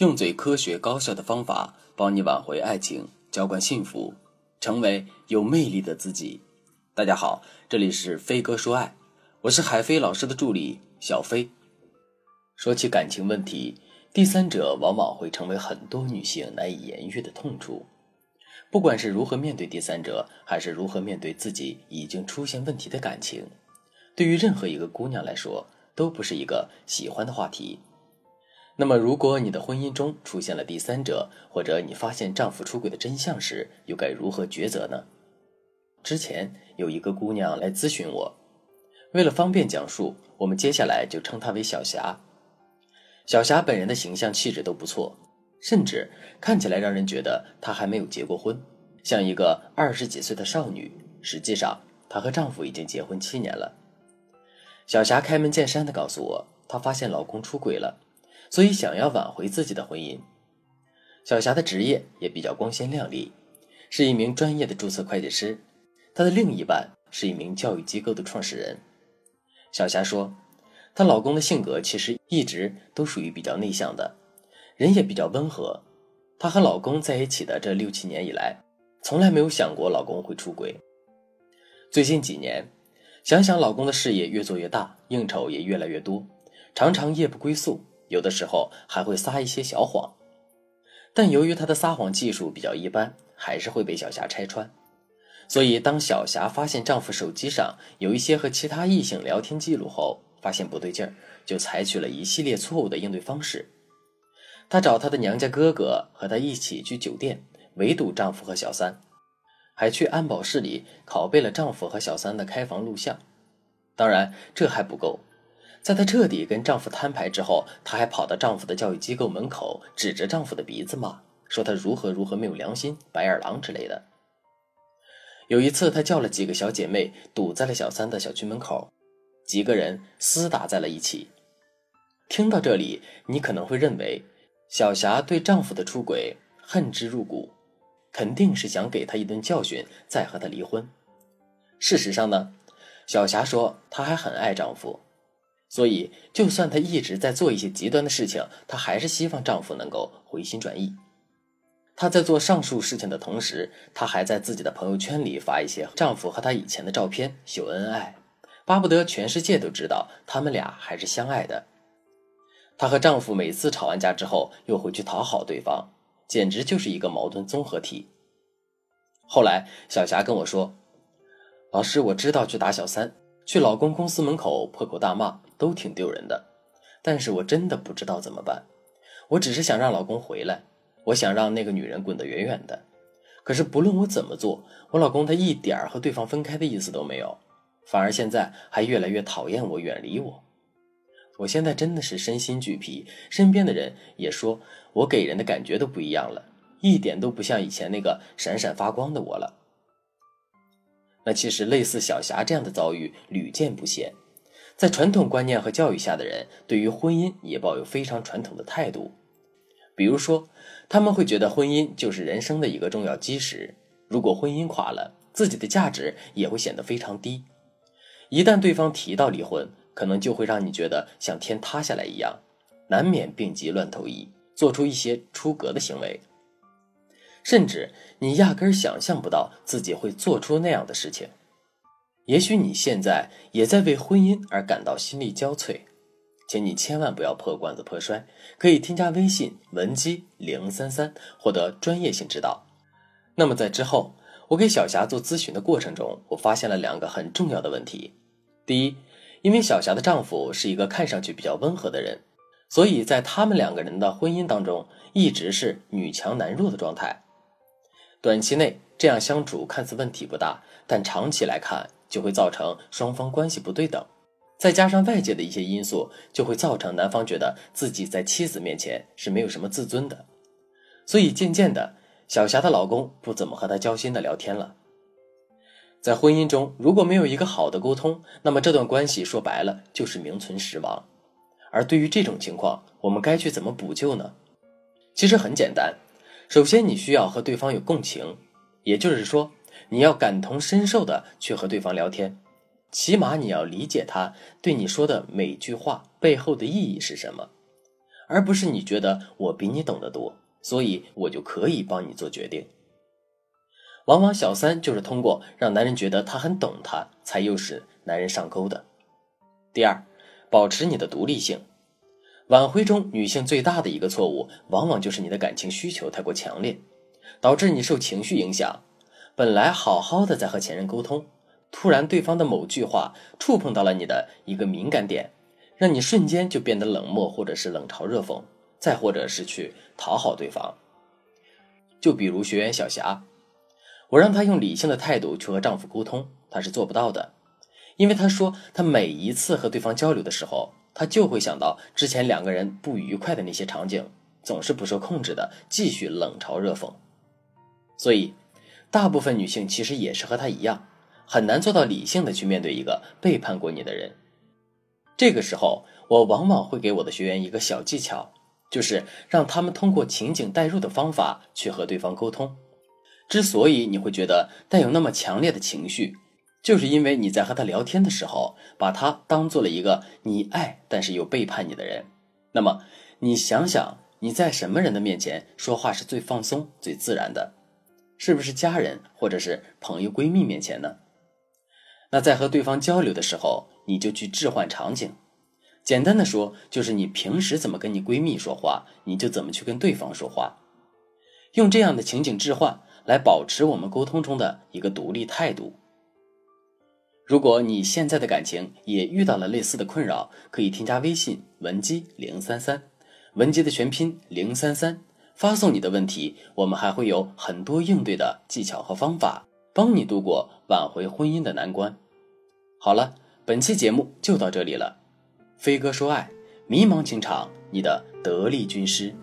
用最科学高效的方法帮你挽回爱情，浇灌幸福，成为有魅力的自己。大家好，这里是飞哥说爱，我是海飞老师的助理小飞。说起感情问题，第三者往往会成为很多女性难以言喻的痛处。不管是如何面对第三者，还是如何面对自己已经出现问题的感情，对于任何一个姑娘来说，都不是一个喜欢的话题。那么，如果你的婚姻中出现了第三者，或者你发现丈夫出轨的真相时，又该如何抉择呢？之前有一个姑娘来咨询我，为了方便讲述，我们接下来就称她为小霞。小霞本人的形象气质都不错，甚至看起来让人觉得她还没有结过婚，像一个二十几岁的少女。实际上，她和丈夫已经结婚七年了。小霞开门见山地告诉我，她发现老公出轨了。所以想要挽回自己的婚姻，小霞的职业也比较光鲜亮丽，是一名专业的注册会计师。她的另一半是一名教育机构的创始人。小霞说，她老公的性格其实一直都属于比较内向的，人也比较温和。她和老公在一起的这六七年以来，从来没有想过老公会出轨。最近几年，想想老公的事业越做越大，应酬也越来越多，常常夜不归宿。有的时候还会撒一些小谎，但由于他的撒谎技术比较一般，还是会被小霞拆穿。所以，当小霞发现丈夫手机上有一些和其他异性聊天记录后，发现不对劲儿，就采取了一系列错误的应对方式。她找她的娘家哥哥和她一起去酒店围堵丈夫和小三，还去安保室里拷贝了丈夫和小三的开房录像。当然，这还不够。在她彻底跟丈夫摊牌之后，她还跑到丈夫的教育机构门口，指着丈夫的鼻子骂，说他如何如何没有良心、白眼狼之类的。有一次，她叫了几个小姐妹堵在了小三的小区门口，几个人厮打在了一起。听到这里，你可能会认为小霞对丈夫的出轨恨之入骨，肯定是想给他一顿教训，再和他离婚。事实上呢，小霞说她还很爱丈夫。所以，就算她一直在做一些极端的事情，她还是希望丈夫能够回心转意。她在做上述事情的同时，她还在自己的朋友圈里发一些丈夫和她以前的照片秀恩爱，巴不得全世界都知道他们俩还是相爱的。她和丈夫每次吵完架之后，又回去讨好对方，简直就是一个矛盾综合体。后来，小霞跟我说：“老师，我知道去打小三。”去老公公司门口破口大骂都挺丢人的，但是我真的不知道怎么办。我只是想让老公回来，我想让那个女人滚得远远的。可是不论我怎么做，我老公他一点和对方分开的意思都没有，反而现在还越来越讨厌我，远离我。我现在真的是身心俱疲，身边的人也说我给人的感觉都不一样了，一点都不像以前那个闪闪发光的我了。那其实类似小霞这样的遭遇屡见不鲜，在传统观念和教育下的人，对于婚姻也抱有非常传统的态度。比如说，他们会觉得婚姻就是人生的一个重要基石，如果婚姻垮了，自己的价值也会显得非常低。一旦对方提到离婚，可能就会让你觉得像天塌下来一样，难免病急乱投医，做出一些出格的行为。甚至你压根儿想象不到自己会做出那样的事情。也许你现在也在为婚姻而感到心力交瘁，请你千万不要破罐子破摔。可以添加微信文姬零三三，获得专业性指导。那么在之后，我给小霞做咨询的过程中，我发现了两个很重要的问题。第一，因为小霞的丈夫是一个看上去比较温和的人，所以在他们两个人的婚姻当中，一直是女强男弱的状态。短期内这样相处看似问题不大，但长期来看就会造成双方关系不对等，再加上外界的一些因素，就会造成男方觉得自己在妻子面前是没有什么自尊的，所以渐渐的，小霞的老公不怎么和她交心的聊天了。在婚姻中，如果没有一个好的沟通，那么这段关系说白了就是名存实亡。而对于这种情况，我们该去怎么补救呢？其实很简单。首先，你需要和对方有共情，也就是说，你要感同身受的去和对方聊天，起码你要理解他对你说的每句话背后的意义是什么。而不是你觉得我比你懂得多，所以我就可以帮你做决定。往往小三就是通过让男人觉得他很懂他，才诱使男人上钩的。第二，保持你的独立性。挽回中，女性最大的一个错误，往往就是你的感情需求太过强烈，导致你受情绪影响。本来好好的在和前任沟通，突然对方的某句话触碰到了你的一个敏感点，让你瞬间就变得冷漠，或者是冷嘲热讽，再或者是去讨好对方。就比如学员小霞。我让她用理性的态度去和丈夫沟通，她是做不到的，因为她说她每一次和对方交流的时候，他就会想到之前两个人不愉快的那些场景，总是不受控制的继续冷嘲热讽。所以，大部分女性其实也是和他一样，很难做到理性的去面对一个背叛过你的人。这个时候，我往往会给我的学员一个小技巧，就是让他们通过情景代入的方法去和对方沟通。之所以你会觉得带有那么强烈的情绪，就是因为你在和他聊天的时候，把他当做了一个你爱但是又背叛你的人。那么，你想想你在什么人的面前说话是最放松、最自然的？是不是家人或者是朋友、闺蜜面前呢？那在和对方交流的时候，你就去置换场景。简单的说，就是你平时怎么跟你闺蜜说话，你就怎么去跟对方说话，用这样的情景置换。来保持我们沟通中的一个独立态度。如果你现在的感情也遇到了类似的困扰，可以添加微信文姬零三三，文姬的全拼零三三，发送你的问题，我们还会有很多应对的技巧和方法，帮你度过挽回婚姻的难关。好了，本期节目就到这里了。飞哥说爱，迷茫情场，你的得力军师。